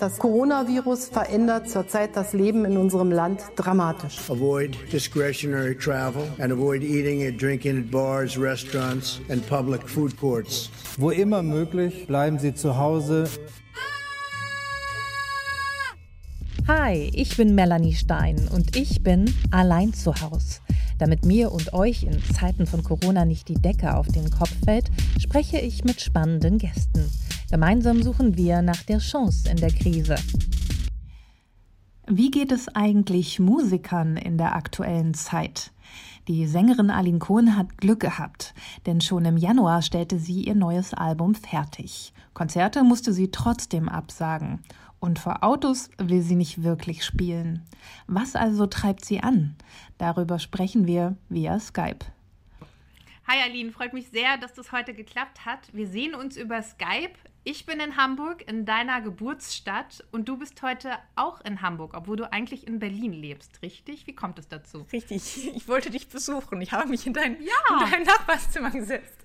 Das Coronavirus verändert zurzeit das Leben in unserem Land dramatisch. Avoid discretionary travel and avoid eating and drinking at bars, restaurants and public food courts. Wo immer möglich, bleiben Sie zu Hause. Hi, ich bin Melanie Stein und ich bin allein zu Hause. Damit mir und euch in Zeiten von Corona nicht die Decke auf den Kopf fällt, spreche ich mit spannenden Gästen. Gemeinsam suchen wir nach der Chance in der Krise. Wie geht es eigentlich Musikern in der aktuellen Zeit? Die Sängerin Aline Kohn hat Glück gehabt, denn schon im Januar stellte sie ihr neues Album fertig. Konzerte musste sie trotzdem absagen. Und vor Autos will sie nicht wirklich spielen. Was also treibt sie an? Darüber sprechen wir via Skype. Hi Aline, freut mich sehr, dass das heute geklappt hat. Wir sehen uns über Skype. Ich bin in Hamburg, in deiner Geburtsstadt, und du bist heute auch in Hamburg, obwohl du eigentlich in Berlin lebst, richtig? Wie kommt es dazu? Richtig, ich wollte dich besuchen. Ich habe mich in dein, ja. in dein Nachbarszimmer gesetzt.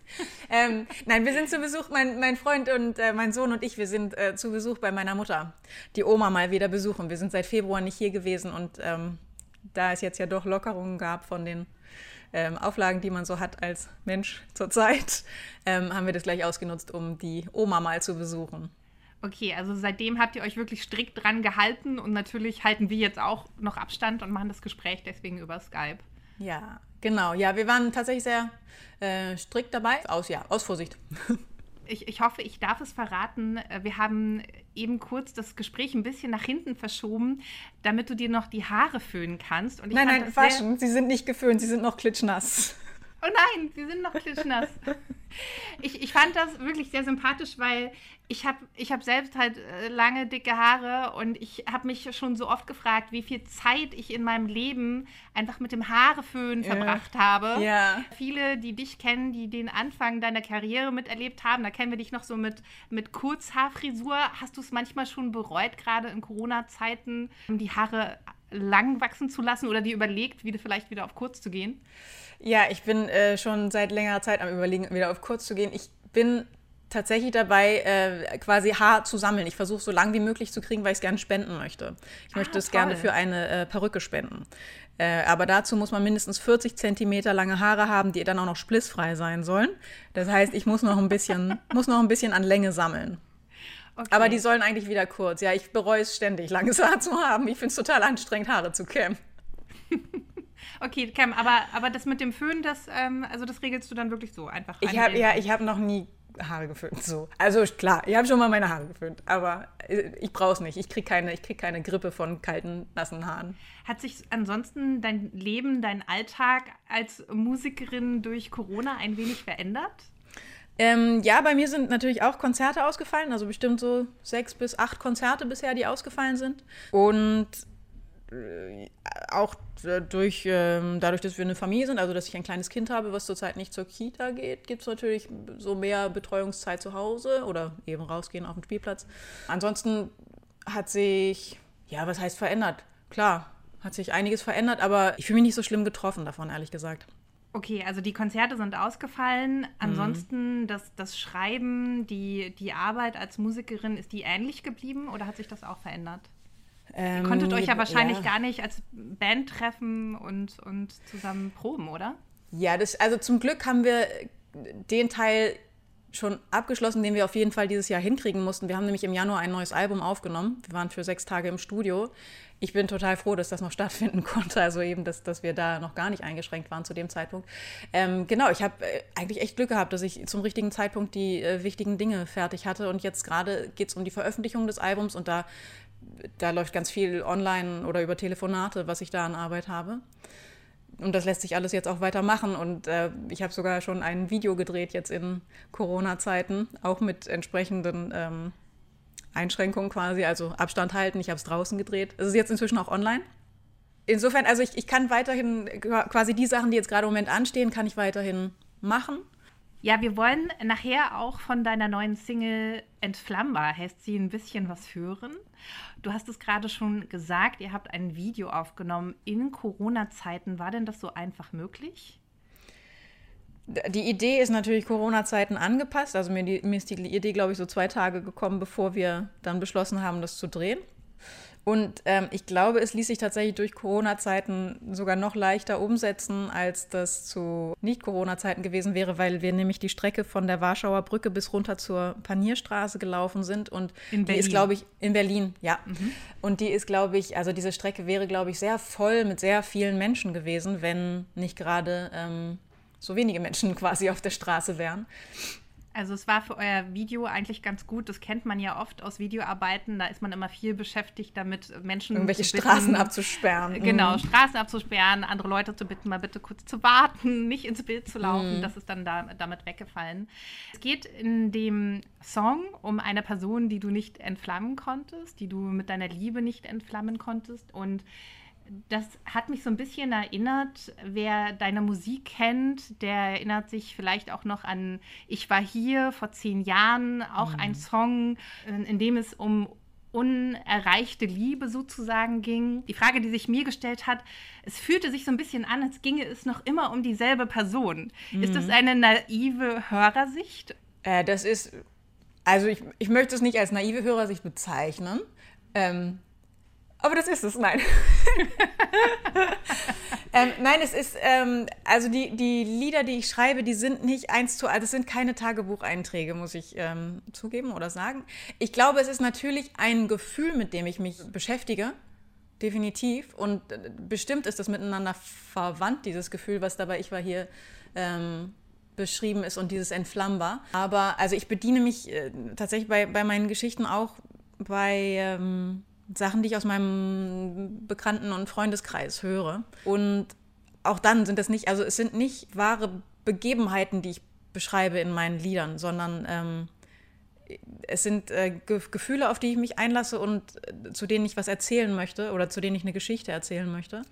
ähm, nein, wir sind zu Besuch, mein, mein Freund und äh, mein Sohn und ich, wir sind äh, zu Besuch bei meiner Mutter, die Oma mal wieder besuchen. Wir sind seit Februar nicht hier gewesen und ähm, da es jetzt ja doch Lockerungen gab von den ähm, Auflagen, die man so hat als Mensch zurzeit, ähm, haben wir das gleich ausgenutzt, um die Oma mal zu besuchen. Okay, also seitdem habt ihr euch wirklich strikt dran gehalten und natürlich halten wir jetzt auch noch Abstand und machen das Gespräch deswegen über Skype. Ja, genau. Ja, wir waren tatsächlich sehr äh, strikt dabei. Aus, ja, aus Vorsicht. ich, ich hoffe, ich darf es verraten. Äh, wir haben eben kurz das Gespräch ein bisschen nach hinten verschoben, damit du dir noch die Haare föhnen kannst. Und nein, nein, waschen. Sie sind nicht geföhnt, sie sind noch klitschnass. Oh nein, sie sind noch klitschnass. ich, ich fand das wirklich sehr sympathisch, weil ich habe ich hab selbst halt äh, lange, dicke Haare und ich habe mich schon so oft gefragt, wie viel Zeit ich in meinem Leben einfach mit dem Haareföhn äh, verbracht habe. Ja. Viele, die dich kennen, die den Anfang deiner Karriere miterlebt haben, da kennen wir dich noch so mit, mit Kurzhaarfrisur. Hast du es manchmal schon bereut, gerade in Corona-Zeiten, die Haare lang wachsen zu lassen oder dir überlegt, wieder vielleicht wieder auf kurz zu gehen? Ja, ich bin äh, schon seit längerer Zeit am Überlegen, wieder auf kurz zu gehen. Ich bin tatsächlich dabei, äh, quasi Haar zu sammeln. Ich versuche so lang wie möglich zu kriegen, weil ich es gerne spenden möchte. Ich ah, möchte es gerne für eine äh, Perücke spenden. Äh, aber dazu muss man mindestens 40 Zentimeter lange Haare haben, die dann auch noch splissfrei sein sollen. Das heißt, ich muss noch ein bisschen, muss noch ein bisschen an Länge sammeln. Okay. Aber die sollen eigentlich wieder kurz. Ja, ich bereue es ständig, langes Haar zu haben. Ich finde es total anstrengend, Haare zu kämmen. okay, Cam, aber, aber das mit dem Föhn, das, ähm, also das regelst du dann wirklich so einfach? Ich habe ja, ich habe noch nie Haare geföhnt. So. Also klar, ich habe schon mal meine Haare geföhnt, aber äh, ich brauche es nicht. Ich kriege keine, krieg keine Grippe von kalten, nassen Haaren. Hat sich ansonsten dein Leben, dein Alltag als Musikerin durch Corona ein wenig verändert? Ähm, ja, bei mir sind natürlich auch Konzerte ausgefallen, also bestimmt so sechs bis acht Konzerte bisher, die ausgefallen sind. Und auch durch, ähm, dadurch, dass wir eine Familie sind, also dass ich ein kleines Kind habe, was zurzeit nicht zur Kita geht, gibt es natürlich so mehr Betreuungszeit zu Hause oder eben rausgehen auf den Spielplatz. Ansonsten hat sich, ja, was heißt verändert? Klar, hat sich einiges verändert, aber ich fühle mich nicht so schlimm getroffen davon, ehrlich gesagt. Okay, also die Konzerte sind ausgefallen. Mhm. Ansonsten mhm. das, das Schreiben, die, die Arbeit als Musikerin, ist die ähnlich geblieben oder hat sich das auch verändert? Ähm, Ihr konntet euch ja wahrscheinlich ja. gar nicht als Band treffen und, und zusammen proben, oder? Ja, das, also zum Glück haben wir den Teil schon abgeschlossen, den wir auf jeden Fall dieses Jahr hinkriegen mussten. Wir haben nämlich im Januar ein neues Album aufgenommen. Wir waren für sechs Tage im Studio. Ich bin total froh, dass das noch stattfinden konnte. Also eben, dass, dass wir da noch gar nicht eingeschränkt waren zu dem Zeitpunkt. Ähm, genau, ich habe äh, eigentlich echt Glück gehabt, dass ich zum richtigen Zeitpunkt die äh, wichtigen Dinge fertig hatte. Und jetzt gerade geht es um die Veröffentlichung des Albums und da, da läuft ganz viel online oder über Telefonate, was ich da an Arbeit habe und das lässt sich alles jetzt auch weitermachen. Und äh, ich habe sogar schon ein Video gedreht jetzt in Corona-Zeiten, auch mit entsprechenden ähm, Einschränkungen quasi, also Abstand halten. Ich habe es draußen gedreht. Es ist jetzt inzwischen auch online. Insofern, also ich, ich kann weiterhin quasi die Sachen, die jetzt gerade im Moment anstehen, kann ich weiterhin machen. Ja, wir wollen nachher auch von deiner neuen Single Entflammbar, heißt sie, ein bisschen was hören. Du hast es gerade schon gesagt, ihr habt ein Video aufgenommen in Corona-Zeiten. War denn das so einfach möglich? die Idee ist natürlich Corona-Zeiten angepasst. Also mir, die, mir ist die Idee, glaube ich, so zwei Tage gekommen, bevor wir dann beschlossen haben, das zu drehen. Und ähm, ich glaube, es ließ sich tatsächlich durch Corona-Zeiten sogar noch leichter umsetzen, als das zu Nicht-Corona-Zeiten gewesen wäre, weil wir nämlich die Strecke von der Warschauer Brücke bis runter zur Panierstraße gelaufen sind. Und in die ist, glaube ich, in Berlin, ja. Mhm. Und die ist, glaube ich, also diese Strecke wäre, glaube ich, sehr voll mit sehr vielen Menschen gewesen, wenn nicht gerade ähm, so wenige Menschen quasi auf der Straße wären. Also es war für euer Video eigentlich ganz gut. Das kennt man ja oft aus Videoarbeiten. Da ist man immer viel beschäftigt damit, Menschen irgendwelche bitten, Straßen abzusperren. Genau, mhm. Straßen abzusperren, andere Leute zu bitten, mal bitte kurz zu warten, nicht ins Bild zu laufen. Mhm. Das ist dann da, damit weggefallen. Es geht in dem Song um eine Person, die du nicht entflammen konntest, die du mit deiner Liebe nicht entflammen konntest und das hat mich so ein bisschen erinnert, wer deine Musik kennt, der erinnert sich vielleicht auch noch an Ich war hier vor zehn Jahren, auch mhm. ein Song, in dem es um unerreichte Liebe sozusagen ging. Die Frage, die sich mir gestellt hat, es fühlte sich so ein bisschen an, als ginge es noch immer um dieselbe Person. Mhm. Ist das mhm. eine naive Hörersicht? Äh, das ist, also ich, ich möchte es nicht als naive Hörersicht bezeichnen. Ähm, aber das ist es, nein. ähm, nein, es ist, ähm, also die, die Lieder, die ich schreibe, die sind nicht eins zu, also es sind keine Tagebucheinträge, muss ich ähm, zugeben oder sagen. Ich glaube, es ist natürlich ein Gefühl, mit dem ich mich beschäftige. Definitiv. Und äh, bestimmt ist das miteinander verwandt, dieses Gefühl, was dabei ich war hier ähm, beschrieben ist und dieses Entflammbar. Aber also ich bediene mich äh, tatsächlich bei, bei meinen Geschichten auch bei ähm, Sachen, die ich aus meinem Bekannten- und Freundeskreis höre. Und auch dann sind es nicht, also es sind nicht wahre Begebenheiten, die ich beschreibe in meinen Liedern, sondern ähm, es sind äh, Ge Gefühle, auf die ich mich einlasse und äh, zu denen ich was erzählen möchte oder zu denen ich eine Geschichte erzählen möchte.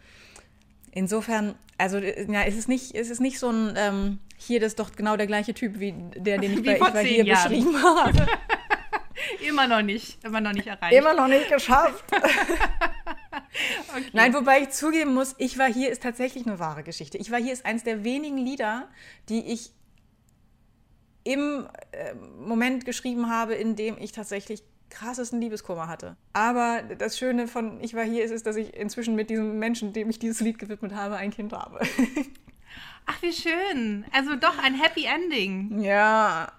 Insofern, also ja, es ist nicht, es ist nicht so ein, ähm, hier das ist doch genau der gleiche Typ wie der, den ich bei, ich bei hier Jahren. beschrieben habe. immer noch nicht, immer noch nicht erreicht. Immer noch nicht geschafft. okay. Nein, wobei ich zugeben muss, ich war hier ist tatsächlich eine wahre Geschichte. Ich war hier ist eines der wenigen Lieder, die ich im äh, Moment geschrieben habe, in dem ich tatsächlich krassesten Liebeskummer hatte. Aber das Schöne von Ich war hier ist, ist, dass ich inzwischen mit diesem Menschen, dem ich dieses Lied gewidmet habe, ein Kind habe. Ach, wie schön. Also doch ein Happy Ending. Ja,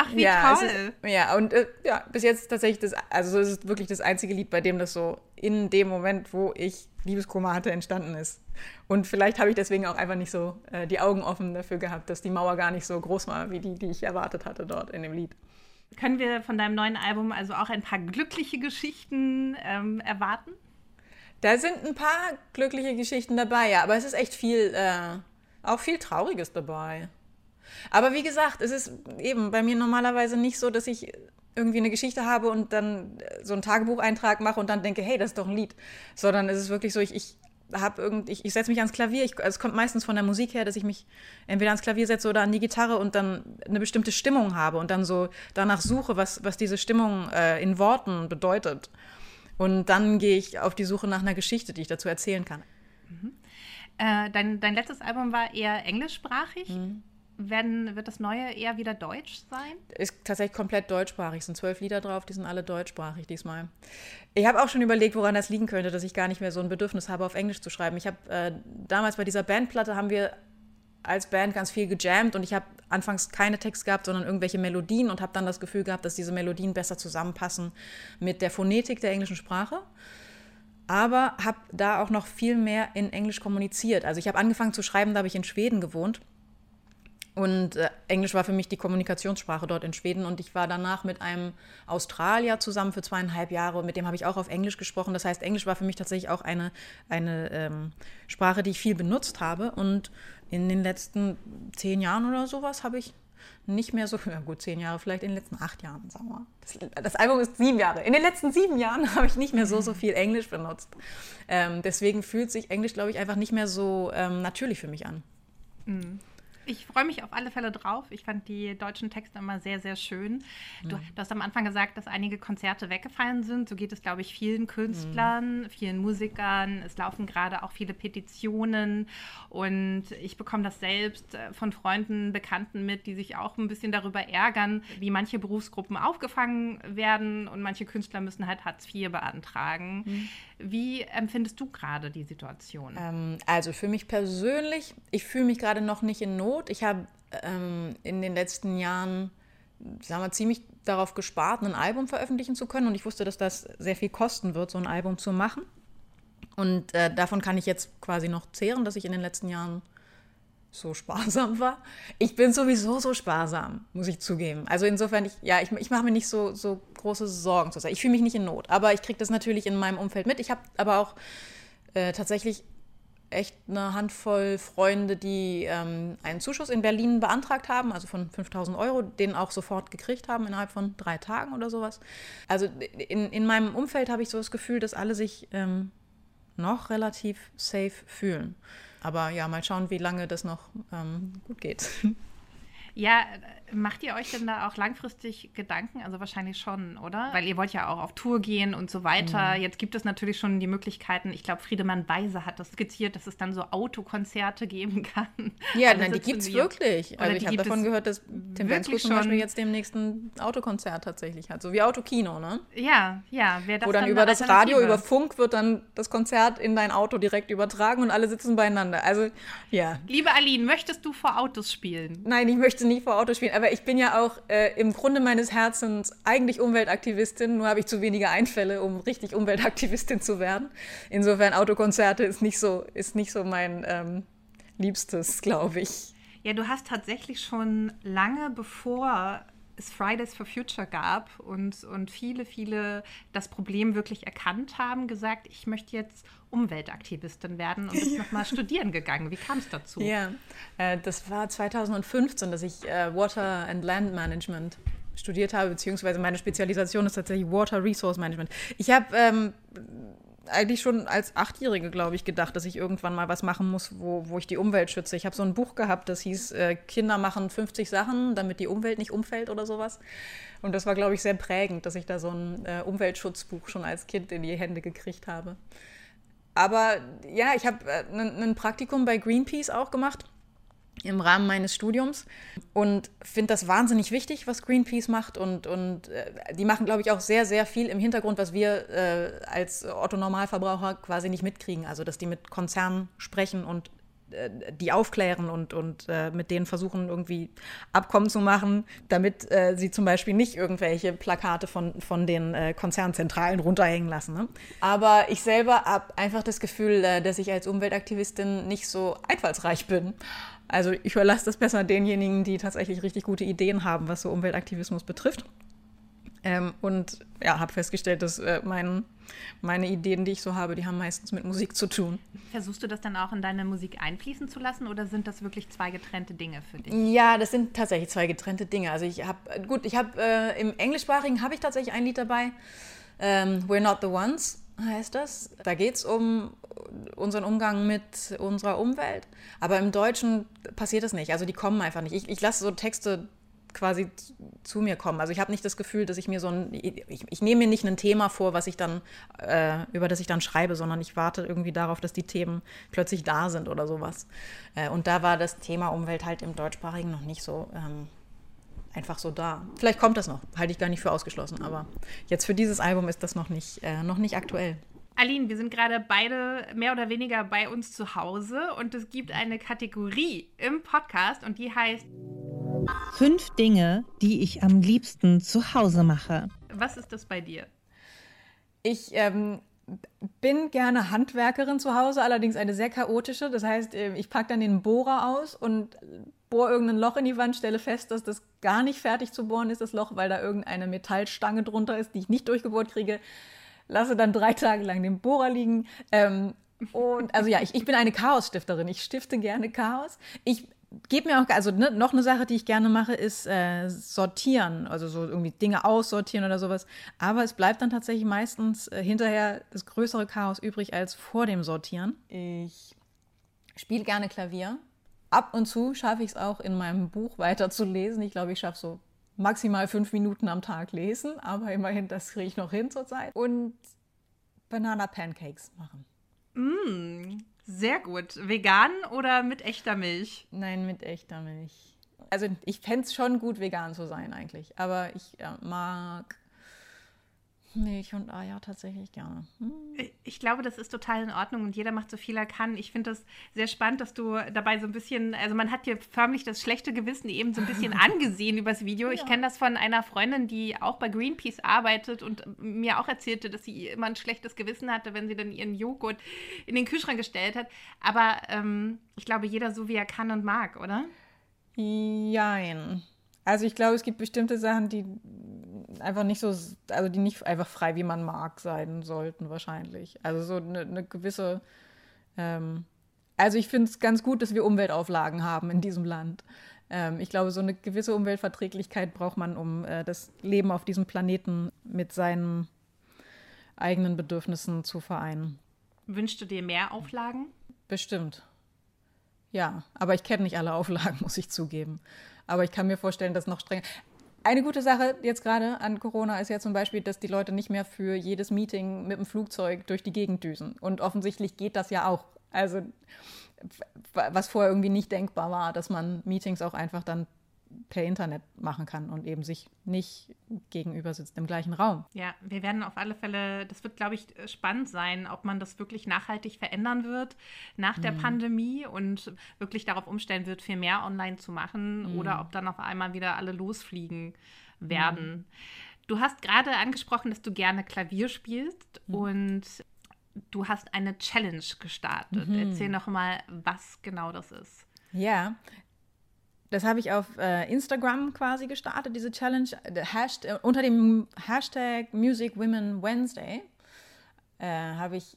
Ach, wie ja, toll. Ist, ja, und äh, ja, bis jetzt tatsächlich das, also es ist wirklich das einzige Lied, bei dem das so in dem Moment, wo ich Liebeskummer hatte, entstanden ist. Und vielleicht habe ich deswegen auch einfach nicht so äh, die Augen offen dafür gehabt, dass die Mauer gar nicht so groß war, wie die, die ich erwartet hatte dort in dem Lied. Können wir von deinem neuen Album also auch ein paar glückliche Geschichten ähm, erwarten? Da sind ein paar glückliche Geschichten dabei, ja, aber es ist echt viel, äh, auch viel Trauriges dabei. Aber wie gesagt, es ist eben bei mir normalerweise nicht so, dass ich irgendwie eine Geschichte habe und dann so einen Tagebucheintrag mache und dann denke, hey, das ist doch ein Lied. Sondern es ist wirklich so, ich, ich habe irgendwie, ich, ich setze mich ans Klavier. Ich, also es kommt meistens von der Musik her, dass ich mich entweder ans Klavier setze oder an die Gitarre und dann eine bestimmte Stimmung habe und dann so danach suche, was, was diese Stimmung äh, in Worten bedeutet. Und dann gehe ich auf die Suche nach einer Geschichte, die ich dazu erzählen kann. Mhm. Äh, dein, dein letztes Album war eher englischsprachig. Mhm. Werden, wird das neue eher wieder deutsch sein? Ist tatsächlich komplett deutschsprachig. Es sind zwölf Lieder drauf, die sind alle deutschsprachig diesmal. Ich habe auch schon überlegt, woran das liegen könnte, dass ich gar nicht mehr so ein Bedürfnis habe, auf Englisch zu schreiben. Ich habe äh, damals bei dieser Bandplatte haben wir als Band ganz viel gejammt und ich habe anfangs keine Text gehabt, sondern irgendwelche Melodien und habe dann das Gefühl gehabt, dass diese Melodien besser zusammenpassen mit der Phonetik der englischen Sprache. Aber habe da auch noch viel mehr in Englisch kommuniziert. Also ich habe angefangen zu schreiben, da habe ich in Schweden gewohnt und äh, Englisch war für mich die Kommunikationssprache dort in Schweden. Und ich war danach mit einem Australier zusammen für zweieinhalb Jahre. Mit dem habe ich auch auf Englisch gesprochen. Das heißt, Englisch war für mich tatsächlich auch eine, eine ähm, Sprache, die ich viel benutzt habe. Und in den letzten zehn Jahren oder sowas habe ich nicht mehr so, ja gut, zehn Jahre, vielleicht in den letzten acht Jahren, sagen wir. Das, das Album ist sieben Jahre. In den letzten sieben Jahren habe ich nicht mehr so, so viel Englisch benutzt. Ähm, deswegen fühlt sich Englisch, glaube ich, einfach nicht mehr so ähm, natürlich für mich an. Mhm. Ich freue mich auf alle Fälle drauf. Ich fand die deutschen Texte immer sehr, sehr schön. Du, mhm. du, hast am Anfang gesagt, dass einige Konzerte weggefallen sind. So geht es, glaube ich, vielen Künstlern, mhm. vielen Musikern. Es laufen gerade auch viele Petitionen. Und ich bekomme das selbst äh, von Freunden, Bekannten mit, die sich auch ein bisschen darüber ärgern, wie manche Berufsgruppen aufgefangen werden und manche Künstler müssen halt Hartz IV beantragen. Mhm. Wie empfindest du gerade die Situation? Ähm, also für mich persönlich, ich fühle mich gerade noch nicht in Not. Ich habe ähm, in den letzten Jahren sagen wir, ziemlich darauf gespart, ein Album veröffentlichen zu können. Und ich wusste, dass das sehr viel kosten wird, so ein Album zu machen. Und äh, davon kann ich jetzt quasi noch zehren, dass ich in den letzten Jahren so sparsam war. Ich bin sowieso so sparsam, muss ich zugeben. Also insofern, ich, ja, ich, ich mache mir nicht so, so große Sorgen zurzeit. Ich fühle mich nicht in Not, aber ich kriege das natürlich in meinem Umfeld mit. Ich habe aber auch äh, tatsächlich echt eine Handvoll Freunde, die ähm, einen Zuschuss in Berlin beantragt haben, also von 5000 Euro, den auch sofort gekriegt haben innerhalb von drei Tagen oder sowas. Also in, in meinem Umfeld habe ich so das Gefühl, dass alle sich ähm, noch relativ safe fühlen. Aber ja, mal schauen, wie lange das noch ähm, gut geht. Ja, Macht ihr euch denn da auch langfristig Gedanken? Also wahrscheinlich schon, oder? Weil ihr wollt ja auch auf Tour gehen und so weiter. Mhm. Jetzt gibt es natürlich schon die Möglichkeiten. Ich glaube, Friedemann Weise hat das skizziert, dass es dann so Autokonzerte geben kann. Ja, nein, die gibt es wirklich. Also ich habe davon gehört, dass Tim Bensko zum Beispiel jetzt demnächst ein Autokonzert tatsächlich hat. So wie Autokino, ne? Ja, ja. Wer das Wo dann, dann über das Radio, über Funk wird dann das Konzert in dein Auto direkt übertragen und alle sitzen beieinander. Also, ja. Liebe Aline, möchtest du vor Autos spielen? Nein, ich möchte nicht vor Autos spielen aber ich bin ja auch äh, im Grunde meines Herzens eigentlich Umweltaktivistin, nur habe ich zu wenige Einfälle, um richtig Umweltaktivistin zu werden. Insofern Autokonzerte ist nicht so, ist nicht so mein ähm, Liebstes, glaube ich. Ja, du hast tatsächlich schon lange bevor es Fridays for Future gab und, und viele, viele das Problem wirklich erkannt haben, gesagt, ich möchte jetzt Umweltaktivistin werden und bist ja. nochmal studieren gegangen. Wie kam es dazu? Ja, äh, das war 2015, dass ich äh, Water and Land Management studiert habe, beziehungsweise meine Spezialisation ist tatsächlich Water Resource Management. Ich habe ähm, eigentlich schon als Achtjährige, glaube ich, gedacht, dass ich irgendwann mal was machen muss, wo, wo ich die Umwelt schütze. Ich habe so ein Buch gehabt, das hieß äh, Kinder machen 50 Sachen, damit die Umwelt nicht umfällt oder sowas. Und das war, glaube ich, sehr prägend, dass ich da so ein äh, Umweltschutzbuch schon als Kind in die Hände gekriegt habe. Aber ja, ich habe ein äh, Praktikum bei Greenpeace auch gemacht im Rahmen meines Studiums und finde das wahnsinnig wichtig, was Greenpeace macht und, und äh, die machen, glaube ich, auch sehr, sehr viel im Hintergrund, was wir äh, als Otto-Normalverbraucher quasi nicht mitkriegen. Also, dass die mit Konzernen sprechen und äh, die aufklären und, und äh, mit denen versuchen, irgendwie Abkommen zu machen, damit äh, sie zum Beispiel nicht irgendwelche Plakate von, von den äh, Konzernzentralen runterhängen lassen. Ne? Aber ich selber habe einfach das Gefühl, dass ich als Umweltaktivistin nicht so einfallsreich bin. Also ich überlasse das besser denjenigen, die tatsächlich richtig gute Ideen haben, was so Umweltaktivismus betrifft. Ähm, und ja, habe festgestellt, dass äh, mein, meine Ideen, die ich so habe, die haben meistens mit Musik zu tun. Versuchst du das dann auch in deine Musik einfließen zu lassen oder sind das wirklich zwei getrennte Dinge für dich? Ja, das sind tatsächlich zwei getrennte Dinge. Also ich habe, gut, ich habe äh, im Englischsprachigen habe ich tatsächlich ein Lied dabei. Ähm, We're Not the Ones heißt das. Da geht es um unseren Umgang mit unserer Umwelt. Aber im Deutschen passiert das nicht. Also die kommen einfach nicht. Ich, ich lasse so Texte quasi zu mir kommen. Also ich habe nicht das Gefühl, dass ich mir so ein, ich, ich nehme mir nicht ein Thema vor, was ich dann, äh, über das ich dann schreibe, sondern ich warte irgendwie darauf, dass die Themen plötzlich da sind oder sowas. Äh, und da war das Thema Umwelt halt im Deutschsprachigen noch nicht so ähm, einfach so da. Vielleicht kommt das noch, halte ich gar nicht für ausgeschlossen, aber jetzt für dieses Album ist das noch nicht, äh, noch nicht aktuell. Aline, wir sind gerade beide mehr oder weniger bei uns zu Hause und es gibt eine Kategorie im Podcast und die heißt Fünf Dinge, die ich am liebsten zu Hause mache. Was ist das bei dir? Ich ähm, bin gerne Handwerkerin zu Hause, allerdings eine sehr chaotische. Das heißt, ähm, ich packe dann den Bohrer aus und bohre irgendein Loch in die Wand, stelle fest, dass das gar nicht fertig zu bohren ist, das Loch, weil da irgendeine Metallstange drunter ist, die ich nicht durchgebohrt kriege. Lasse dann drei Tage lang den Bohrer liegen. Ähm, und also ja, ich, ich bin eine Chaosstifterin. Ich stifte gerne Chaos. Ich gebe mir auch, also ne, noch eine Sache, die ich gerne mache, ist äh, sortieren, also so irgendwie Dinge aussortieren oder sowas. Aber es bleibt dann tatsächlich meistens äh, hinterher das größere Chaos übrig als vor dem Sortieren. Ich spiele gerne Klavier ab und zu schaffe ich es auch in meinem Buch weiterzulesen. Ich glaube, ich schaffe so maximal fünf Minuten am Tag lesen, aber immerhin, das kriege ich noch hin zurzeit. Und Banana Pancakes machen. Mm, sehr gut. Vegan oder mit echter Milch? Nein, mit echter Milch. Also ich fände es schon gut, vegan zu sein eigentlich. Aber ich ja, mag Milch und Eier tatsächlich gerne. Hm. Ich glaube, das ist total in Ordnung und jeder macht so viel er kann. Ich finde das sehr spannend, dass du dabei so ein bisschen, also man hat dir förmlich das schlechte Gewissen eben so ein bisschen angesehen übers Video. Ich kenne das von einer Freundin, die auch bei Greenpeace arbeitet und mir auch erzählte, dass sie immer ein schlechtes Gewissen hatte, wenn sie dann ihren Joghurt in den Kühlschrank gestellt hat. Aber ähm, ich glaube, jeder so, wie er kann und mag, oder? Jein. Also ich glaube, es gibt bestimmte Sachen, die einfach nicht so, also die nicht einfach frei, wie man mag, sein sollten wahrscheinlich. Also so eine, eine gewisse, ähm, also ich finde es ganz gut, dass wir Umweltauflagen haben in diesem Land. Ähm, ich glaube, so eine gewisse Umweltverträglichkeit braucht man, um äh, das Leben auf diesem Planeten mit seinen eigenen Bedürfnissen zu vereinen. Wünschst du dir mehr Auflagen? Bestimmt. Ja, aber ich kenne nicht alle Auflagen, muss ich zugeben. Aber ich kann mir vorstellen, dass noch strenger. Eine gute Sache jetzt gerade an Corona ist ja zum Beispiel, dass die Leute nicht mehr für jedes Meeting mit dem Flugzeug durch die Gegend düsen. Und offensichtlich geht das ja auch. Also, was vorher irgendwie nicht denkbar war, dass man Meetings auch einfach dann per Internet machen kann und eben sich nicht gegenüber sitzt im gleichen Raum. Ja, wir werden auf alle Fälle, das wird, glaube ich, spannend sein, ob man das wirklich nachhaltig verändern wird nach der mhm. Pandemie und wirklich darauf umstellen wird, viel mehr online zu machen mhm. oder ob dann auf einmal wieder alle losfliegen werden. Mhm. Du hast gerade angesprochen, dass du gerne Klavier spielst mhm. und du hast eine Challenge gestartet. Mhm. Erzähl noch mal, was genau das ist. Ja, das habe ich auf äh, Instagram quasi gestartet, diese Challenge, Hashtag, äh, unter dem Hashtag Music Women Wednesday äh, habe ich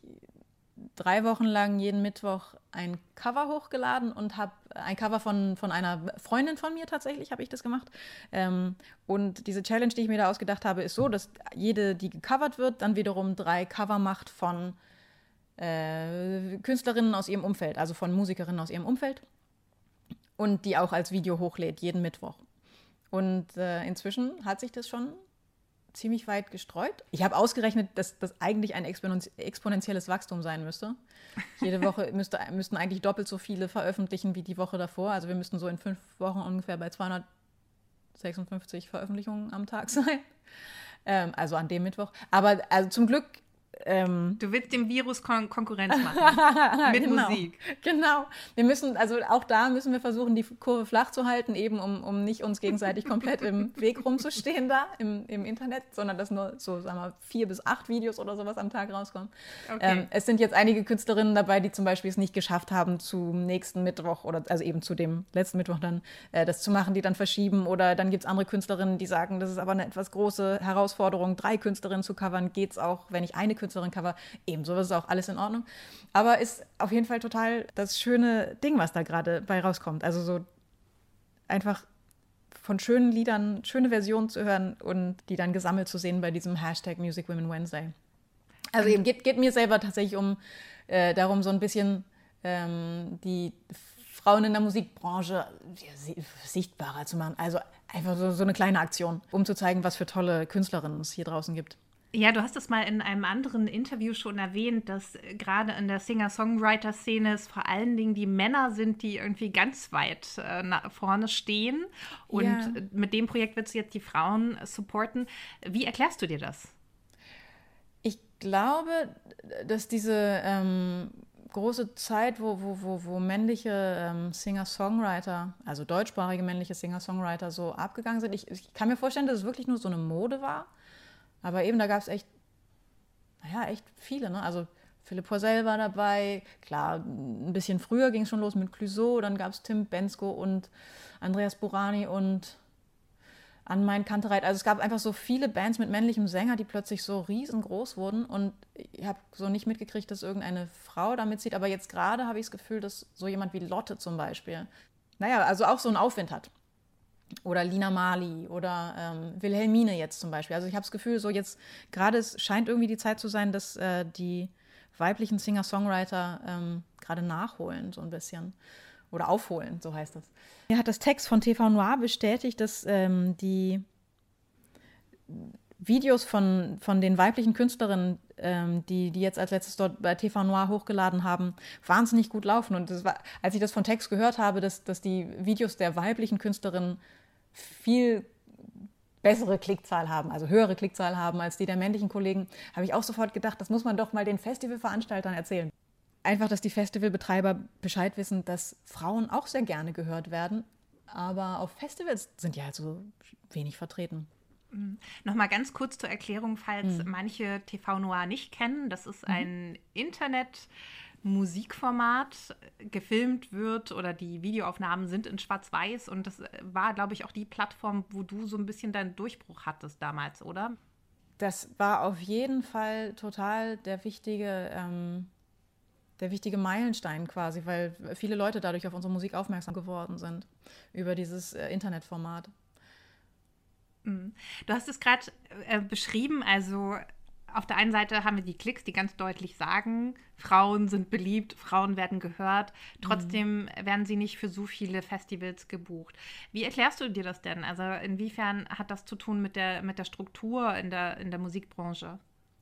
drei Wochen lang jeden Mittwoch ein Cover hochgeladen und habe ein Cover von, von einer Freundin von mir tatsächlich, habe ich das gemacht. Ähm, und diese Challenge, die ich mir da ausgedacht habe, ist so, dass jede, die gecovert wird, dann wiederum drei Cover macht von äh, Künstlerinnen aus ihrem Umfeld, also von Musikerinnen aus ihrem Umfeld und die auch als Video hochlädt, jeden Mittwoch. Und äh, inzwischen hat sich das schon ziemlich weit gestreut. Ich habe ausgerechnet, dass das eigentlich ein exponentielles Wachstum sein müsste. Jede Woche müsste, müssten eigentlich doppelt so viele veröffentlichen wie die Woche davor. Also wir müssten so in fünf Wochen ungefähr bei 256 Veröffentlichungen am Tag sein. Ähm, also an dem Mittwoch. Aber also zum Glück ähm, du willst dem Virus Kon Konkurrenz machen. mit genau, Musik. Genau. Wir müssen, also auch da müssen wir versuchen, die Kurve flach zu halten, eben um, um nicht uns gegenseitig komplett im Weg rumzustehen da im, im Internet, sondern dass nur so, sagen wir, vier bis acht Videos oder sowas am Tag rauskommen. Okay. Ähm, es sind jetzt einige Künstlerinnen dabei, die zum Beispiel es nicht geschafft haben, zum nächsten Mittwoch oder also eben zu dem letzten Mittwoch dann äh, das zu machen, die dann verschieben. Oder dann gibt es andere Künstlerinnen, die sagen, das ist aber eine etwas große Herausforderung, drei Künstlerinnen zu covern, geht es auch, wenn ich eine Künstlerin Künstlerin-Cover. Ebenso ist auch alles in Ordnung. Aber ist auf jeden Fall total das schöne Ding, was da gerade bei rauskommt. Also so einfach von schönen Liedern schöne Versionen zu hören und die dann gesammelt zu sehen bei diesem Hashtag Music Women Wednesday. Also eben geht, geht mir selber tatsächlich um äh, darum, so ein bisschen ähm, die Frauen in der Musikbranche sichtbarer zu machen. Also einfach so, so eine kleine Aktion, um zu zeigen, was für tolle Künstlerinnen es hier draußen gibt. Ja, du hast es mal in einem anderen Interview schon erwähnt, dass gerade in der Singer-Songwriter-Szene es vor allen Dingen die Männer sind, die irgendwie ganz weit äh, vorne stehen. Und ja. mit dem Projekt willst du jetzt die Frauen supporten. Wie erklärst du dir das? Ich glaube, dass diese ähm, große Zeit, wo, wo, wo, wo männliche ähm, Singer-Songwriter, also deutschsprachige männliche Singer-Songwriter so abgegangen sind, ich, ich kann mir vorstellen, dass es wirklich nur so eine Mode war aber eben, da gab es echt, naja, echt viele. Ne? Also Philipp Poisel war dabei. Klar, ein bisschen früher ging es schon los mit Clouseau. Dann gab es Tim Bensko und Andreas Burani und an mein Kantereit. Also es gab einfach so viele Bands mit männlichem Sänger, die plötzlich so riesengroß wurden. Und ich habe so nicht mitgekriegt, dass irgendeine Frau da mitzieht. Aber jetzt gerade habe ich das Gefühl, dass so jemand wie Lotte zum Beispiel, naja, also auch so einen Aufwind hat oder Lina Mali oder ähm, Wilhelmine jetzt zum Beispiel. Also ich habe das Gefühl, so jetzt gerade es scheint irgendwie die Zeit zu sein, dass äh, die weiblichen Singer-Songwriter ähm, gerade nachholen, so ein bisschen. oder aufholen, so heißt das. Mir hat das Text von TV Noir bestätigt, dass ähm, die Videos von, von den weiblichen Künstlerinnen, ähm, die, die jetzt als letztes dort bei TV Noir hochgeladen haben, wahnsinnig gut laufen. Und war, als ich das von Text gehört habe, dass, dass die Videos der weiblichen Künstlerinnen viel bessere Klickzahl haben, also höhere Klickzahl haben als die der männlichen Kollegen, habe ich auch sofort gedacht, das muss man doch mal den Festivalveranstaltern erzählen. Einfach, dass die Festivalbetreiber Bescheid wissen, dass Frauen auch sehr gerne gehört werden, aber auf Festivals sind ja halt so wenig vertreten. Mhm. Nochmal ganz kurz zur Erklärung, falls mhm. manche TV Noir nicht kennen. Das ist mhm. ein Internet- Musikformat gefilmt wird oder die Videoaufnahmen sind in Schwarz-Weiß und das war, glaube ich, auch die Plattform, wo du so ein bisschen deinen Durchbruch hattest damals, oder? Das war auf jeden Fall total der wichtige, ähm, der wichtige Meilenstein quasi, weil viele Leute dadurch auf unsere Musik aufmerksam geworden sind über dieses äh, Internetformat. Mhm. Du hast es gerade äh, beschrieben, also auf der einen Seite haben wir die Klicks, die ganz deutlich sagen, Frauen sind beliebt, Frauen werden gehört. Trotzdem mhm. werden sie nicht für so viele Festivals gebucht. Wie erklärst du dir das denn? Also inwiefern hat das zu tun mit der, mit der Struktur in der, in der Musikbranche?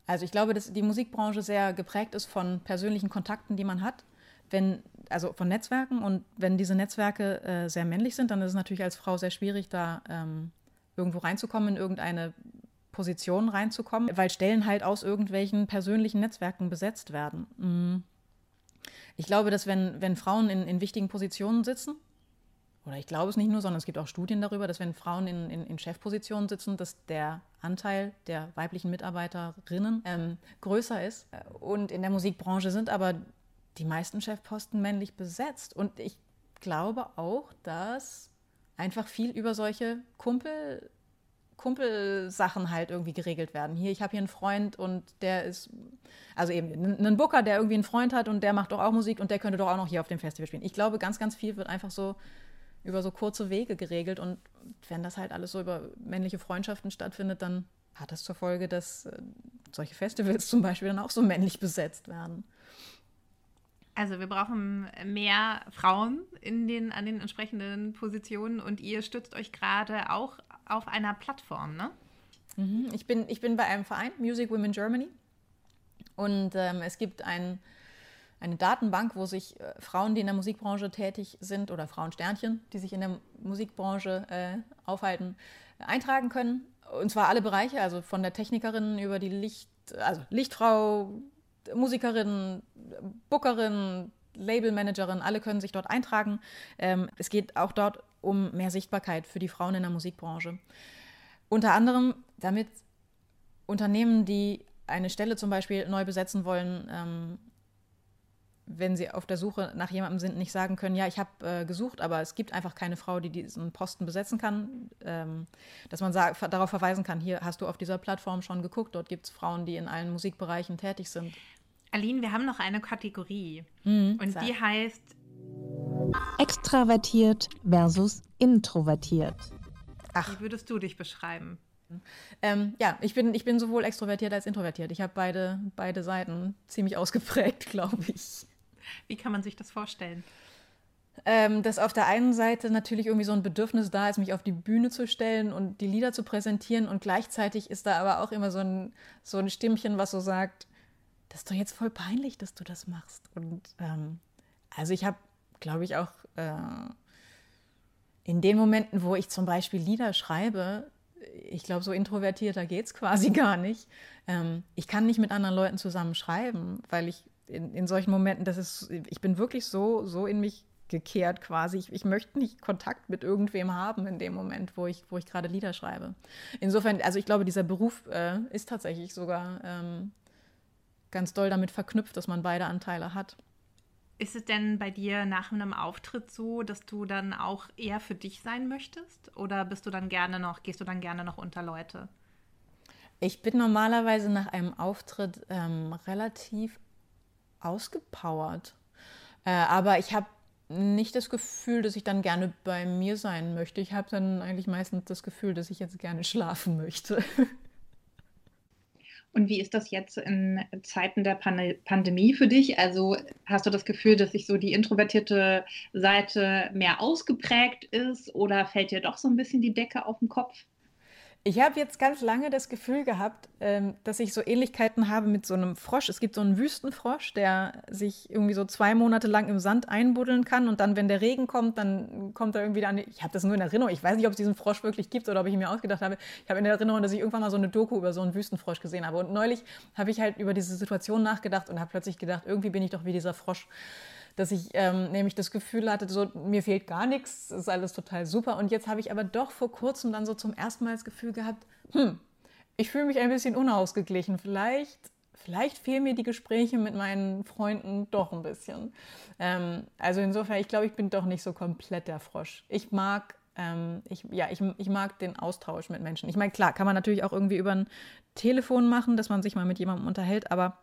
Also ich glaube, dass die Musikbranche sehr geprägt ist von persönlichen Kontakten, die man hat. Wenn, also von Netzwerken und wenn diese Netzwerke äh, sehr männlich sind, dann ist es natürlich als Frau sehr schwierig, da ähm, irgendwo reinzukommen in irgendeine Positionen reinzukommen, weil Stellen halt aus irgendwelchen persönlichen Netzwerken besetzt werden. Mhm. Ich glaube, dass wenn, wenn Frauen in, in wichtigen Positionen sitzen, oder ich glaube es nicht nur, sondern es gibt auch Studien darüber, dass wenn Frauen in, in, in Chefpositionen sitzen, dass der Anteil der weiblichen Mitarbeiterinnen ähm, größer ist. Und in der Musikbranche sind aber die meisten Chefposten männlich besetzt. Und ich glaube auch, dass einfach viel über solche Kumpel Kumpelsachen halt irgendwie geregelt werden. Hier, ich habe hier einen Freund und der ist, also eben einen Booker, der irgendwie einen Freund hat und der macht doch auch Musik und der könnte doch auch noch hier auf dem Festival spielen. Ich glaube, ganz, ganz viel wird einfach so über so kurze Wege geregelt und wenn das halt alles so über männliche Freundschaften stattfindet, dann hat das zur Folge, dass äh, solche Festivals zum Beispiel dann auch so männlich besetzt werden. Also wir brauchen mehr Frauen in den, an den entsprechenden Positionen und ihr stützt euch gerade auch auf einer Plattform, ne? Mhm. Ich, bin, ich bin bei einem Verein, Music Women Germany. Und ähm, es gibt ein, eine Datenbank, wo sich äh, Frauen, die in der Musikbranche tätig sind, oder Frauensternchen, die sich in der Musikbranche äh, aufhalten, eintragen können. Und zwar alle Bereiche, also von der Technikerin über die Licht, also Lichtfrau, Musikerin, Bookerin, Labelmanagerin, alle können sich dort eintragen. Ähm, es geht auch dort um mehr Sichtbarkeit für die Frauen in der Musikbranche. Unter anderem, damit Unternehmen, die eine Stelle zum Beispiel neu besetzen wollen, ähm, wenn sie auf der Suche nach jemandem sind, nicht sagen können, ja, ich habe äh, gesucht, aber es gibt einfach keine Frau, die diesen Posten besetzen kann, ähm, dass man darauf verweisen kann, hier hast du auf dieser Plattform schon geguckt, dort gibt es Frauen, die in allen Musikbereichen tätig sind. Aline, wir haben noch eine Kategorie mhm, und sag. die heißt Extravertiert versus introvertiert. Ach. Wie würdest du dich beschreiben? Ähm, ja, ich bin, ich bin sowohl extrovertiert als introvertiert. Ich habe beide, beide Seiten ziemlich ausgeprägt, glaube ich. Wie kann man sich das vorstellen? Ähm, dass auf der einen Seite natürlich irgendwie so ein Bedürfnis da ist, mich auf die Bühne zu stellen und die Lieder zu präsentieren und gleichzeitig ist da aber auch immer so ein, so ein Stimmchen, was so sagt, das ist doch jetzt voll peinlich, dass du das machst. Und ähm, also ich habe, glaube ich, auch äh, in den Momenten, wo ich zum Beispiel Lieder schreibe, ich glaube, so introvertierter geht es quasi gar nicht. Ähm, ich kann nicht mit anderen Leuten zusammen schreiben, weil ich in, in solchen Momenten, das ist, ich bin wirklich so, so in mich gekehrt quasi. Ich, ich, möchte nicht Kontakt mit irgendwem haben in dem Moment, wo ich, wo ich gerade Lieder schreibe. Insofern, also ich glaube, dieser Beruf äh, ist tatsächlich sogar ähm, ganz doll damit verknüpft, dass man beide Anteile hat. Ist es denn bei dir nach einem Auftritt so, dass du dann auch eher für dich sein möchtest? Oder bist du dann gerne noch, gehst du dann gerne noch unter Leute? Ich bin normalerweise nach einem Auftritt ähm, relativ ausgepowert. Äh, aber ich habe nicht das Gefühl, dass ich dann gerne bei mir sein möchte. Ich habe dann eigentlich meistens das Gefühl, dass ich jetzt gerne schlafen möchte. Und wie ist das jetzt in Zeiten der Pan Pandemie für dich? Also hast du das Gefühl, dass sich so die introvertierte Seite mehr ausgeprägt ist oder fällt dir doch so ein bisschen die Decke auf den Kopf? Ich habe jetzt ganz lange das Gefühl gehabt, ähm, dass ich so Ähnlichkeiten habe mit so einem Frosch. Es gibt so einen Wüstenfrosch, der sich irgendwie so zwei Monate lang im Sand einbuddeln kann und dann, wenn der Regen kommt, dann kommt er irgendwie an. Ich habe das nur in Erinnerung. Ich weiß nicht, ob es diesen Frosch wirklich gibt oder ob ich ihn mir ausgedacht habe. Ich habe in Erinnerung, dass ich irgendwann mal so eine Doku über so einen Wüstenfrosch gesehen habe. Und neulich habe ich halt über diese Situation nachgedacht und habe plötzlich gedacht, irgendwie bin ich doch wie dieser Frosch dass ich ähm, nämlich das Gefühl hatte, so mir fehlt gar nichts, ist alles total super. Und jetzt habe ich aber doch vor kurzem dann so zum ersten Mal das Gefühl gehabt, hm, ich fühle mich ein bisschen unausgeglichen. Vielleicht, vielleicht fehlen mir die Gespräche mit meinen Freunden doch ein bisschen. Ähm, also insofern, ich glaube, ich bin doch nicht so komplett der Frosch. Ich mag ähm, ich, ja, ich, ich mag den Austausch mit Menschen. Ich meine, klar, kann man natürlich auch irgendwie über ein Telefon machen, dass man sich mal mit jemandem unterhält, aber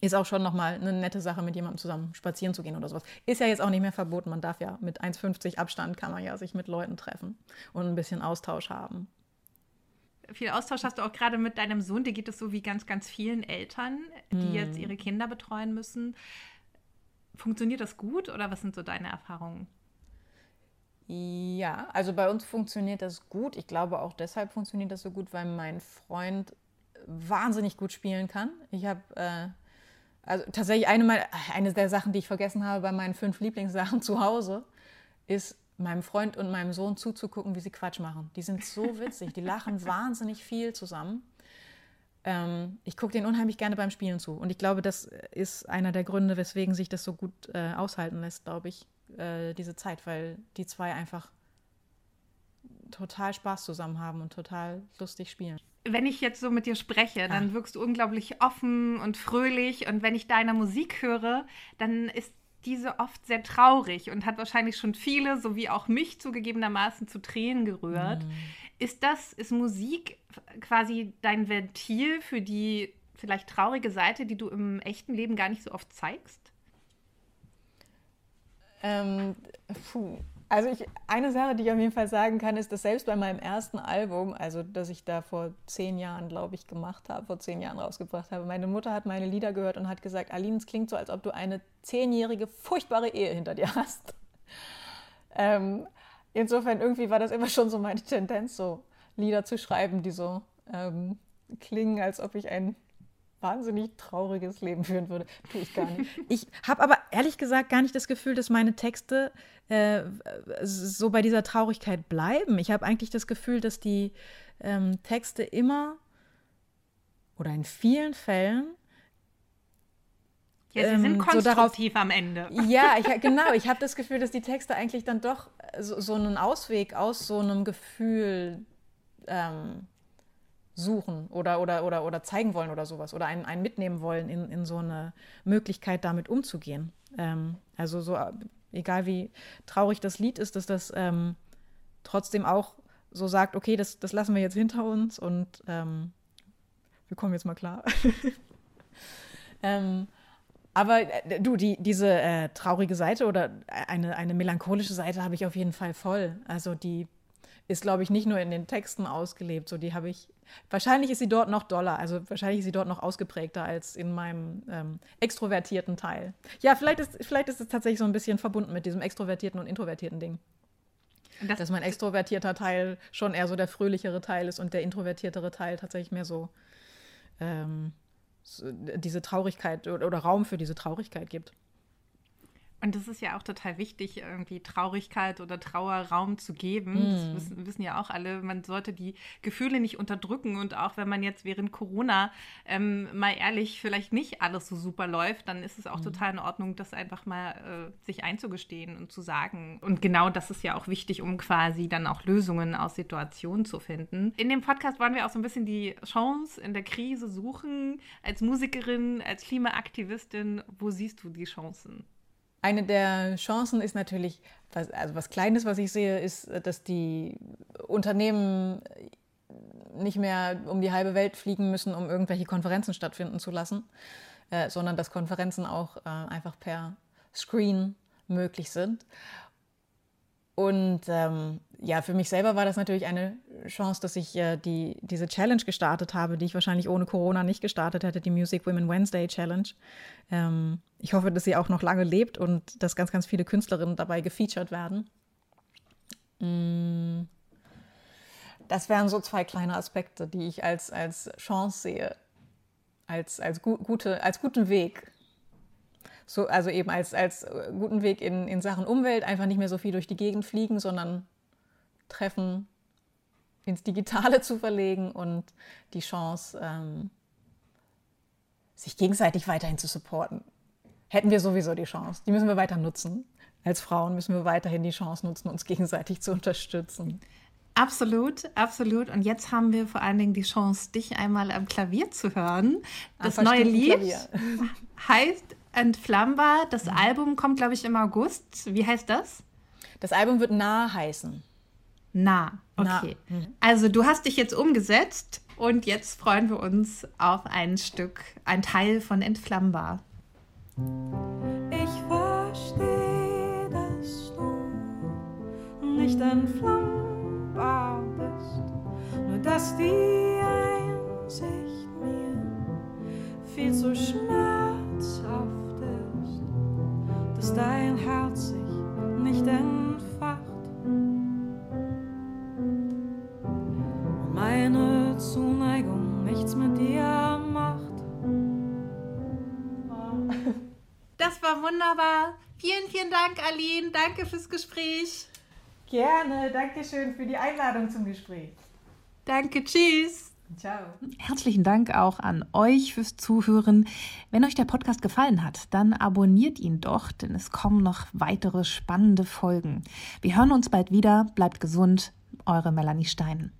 ist auch schon nochmal eine nette Sache, mit jemandem zusammen spazieren zu gehen oder sowas. Ist ja jetzt auch nicht mehr verboten. Man darf ja mit 1,50 Abstand kann man ja sich mit Leuten treffen und ein bisschen Austausch haben. Viel Austausch hast du auch gerade mit deinem Sohn. Dir geht es so wie ganz, ganz vielen Eltern, die hm. jetzt ihre Kinder betreuen müssen. Funktioniert das gut oder was sind so deine Erfahrungen? Ja, also bei uns funktioniert das gut. Ich glaube auch deshalb funktioniert das so gut, weil mein Freund wahnsinnig gut spielen kann. Ich habe äh, also tatsächlich eine, meiner, eine der Sachen, die ich vergessen habe bei meinen fünf Lieblingssachen zu Hause, ist meinem Freund und meinem Sohn zuzugucken, wie sie Quatsch machen. Die sind so witzig, die lachen wahnsinnig viel zusammen. Ähm, ich gucke denen unheimlich gerne beim Spielen zu. Und ich glaube, das ist einer der Gründe, weswegen sich das so gut äh, aushalten lässt, glaube ich, äh, diese Zeit, weil die zwei einfach total Spaß zusammen haben und total lustig spielen wenn ich jetzt so mit dir spreche, dann wirkst du unglaublich offen und fröhlich. Und wenn ich deine Musik höre, dann ist diese oft sehr traurig und hat wahrscheinlich schon viele, so wie auch mich zugegebenermaßen, zu Tränen gerührt. Mhm. Ist das, ist Musik quasi dein Ventil für die vielleicht traurige Seite, die du im echten Leben gar nicht so oft zeigst? Ähm, puh. Also ich, eine Sache, die ich auf jeden Fall sagen kann, ist, dass selbst bei meinem ersten Album, also das ich da vor zehn Jahren, glaube ich, gemacht habe, vor zehn Jahren rausgebracht habe, meine Mutter hat meine Lieder gehört und hat gesagt, Aline, es klingt so, als ob du eine zehnjährige, furchtbare Ehe hinter dir hast. Ähm, insofern irgendwie war das immer schon so meine Tendenz, so Lieder zu schreiben, die so ähm, klingen, als ob ich ein wahnsinnig trauriges Leben führen würde. Tue ich gar nicht. Ich habe aber ehrlich gesagt gar nicht das Gefühl, dass meine Texte äh, so bei dieser Traurigkeit bleiben. Ich habe eigentlich das Gefühl, dass die ähm, Texte immer oder in vielen Fällen ja, sie sind ähm, konstruktiv so darauf, am Ende. Ja, ich, genau. Ich habe das Gefühl, dass die Texte eigentlich dann doch so, so einen Ausweg aus so einem Gefühl ähm, suchen oder, oder, oder, oder zeigen wollen oder sowas oder einen, einen mitnehmen wollen in, in so eine Möglichkeit, damit umzugehen. Ähm, also so, egal wie traurig das Lied ist, dass das ähm, trotzdem auch so sagt, okay, das, das lassen wir jetzt hinter uns und ähm, wir kommen jetzt mal klar. ähm, aber äh, du, die, diese äh, traurige Seite oder eine, eine melancholische Seite habe ich auf jeden Fall voll. Also die ist, glaube ich, nicht nur in den Texten ausgelebt. So, die habe ich. Wahrscheinlich ist sie dort noch doller, also wahrscheinlich ist sie dort noch ausgeprägter als in meinem ähm, extrovertierten Teil. Ja, vielleicht ist, vielleicht ist es tatsächlich so ein bisschen verbunden mit diesem extrovertierten und introvertierten Ding. Das dass mein extrovertierter Teil schon eher so der fröhlichere Teil ist und der introvertiertere Teil tatsächlich mehr so, ähm, so diese Traurigkeit oder, oder Raum für diese Traurigkeit gibt. Und das ist ja auch total wichtig, irgendwie Traurigkeit oder Trauer Raum zu geben. Mm. Das wissen, wissen, ja auch alle. Man sollte die Gefühle nicht unterdrücken. Und auch wenn man jetzt während Corona ähm, mal ehrlich vielleicht nicht alles so super läuft, dann ist es auch mm. total in Ordnung, das einfach mal äh, sich einzugestehen und zu sagen. Und genau das ist ja auch wichtig, um quasi dann auch Lösungen aus Situationen zu finden. In dem Podcast wollen wir auch so ein bisschen die Chance in der Krise suchen. Als Musikerin, als Klimaaktivistin, wo siehst du die Chancen? Eine der Chancen ist natürlich, was, also was Kleines, was ich sehe, ist, dass die Unternehmen nicht mehr um die halbe Welt fliegen müssen, um irgendwelche Konferenzen stattfinden zu lassen, äh, sondern dass Konferenzen auch äh, einfach per Screen möglich sind. Und ähm, ja, für mich selber war das natürlich eine Chance, dass ich äh, die, diese Challenge gestartet habe, die ich wahrscheinlich ohne Corona nicht gestartet hätte, die Music Women Wednesday Challenge. Ähm, ich hoffe, dass sie auch noch lange lebt und dass ganz, ganz viele Künstlerinnen dabei gefeatured werden. Mm. Das wären so zwei kleine Aspekte, die ich als, als Chance sehe, als, als, gu gute, als guten Weg so, also eben als, als äh, guten Weg in, in Sachen Umwelt, einfach nicht mehr so viel durch die Gegend fliegen, sondern Treffen ins Digitale zu verlegen und die Chance, ähm, sich gegenseitig weiterhin zu supporten. Hätten wir sowieso die Chance. Die müssen wir weiter nutzen. Als Frauen müssen wir weiterhin die Chance nutzen, uns gegenseitig zu unterstützen. Absolut, absolut. Und jetzt haben wir vor allen Dingen die Chance, dich einmal am Klavier zu hören. Das neue Lied heißt Entflammbar. Das mhm. Album kommt, glaube ich, im August. Wie heißt das? Das Album wird Nah heißen. Nah, okay. Nah. Mhm. Also du hast dich jetzt umgesetzt und jetzt freuen wir uns auf ein Stück, ein Teil von Entflammbar. Ich verstehe, dass du nicht entflammbar bist, nur dass die Einsicht mir viel zu schmerzhaft dass dein Herz sich nicht entfacht. Und meine Zuneigung nichts mit dir macht. Das war wunderbar. Vielen, vielen Dank, Aline. Danke fürs Gespräch. Gerne. Dankeschön für die Einladung zum Gespräch. Danke. Tschüss. Ciao. Herzlichen Dank auch an euch fürs Zuhören. Wenn euch der Podcast gefallen hat, dann abonniert ihn doch, denn es kommen noch weitere spannende Folgen. Wir hören uns bald wieder. Bleibt gesund. Eure Melanie Stein.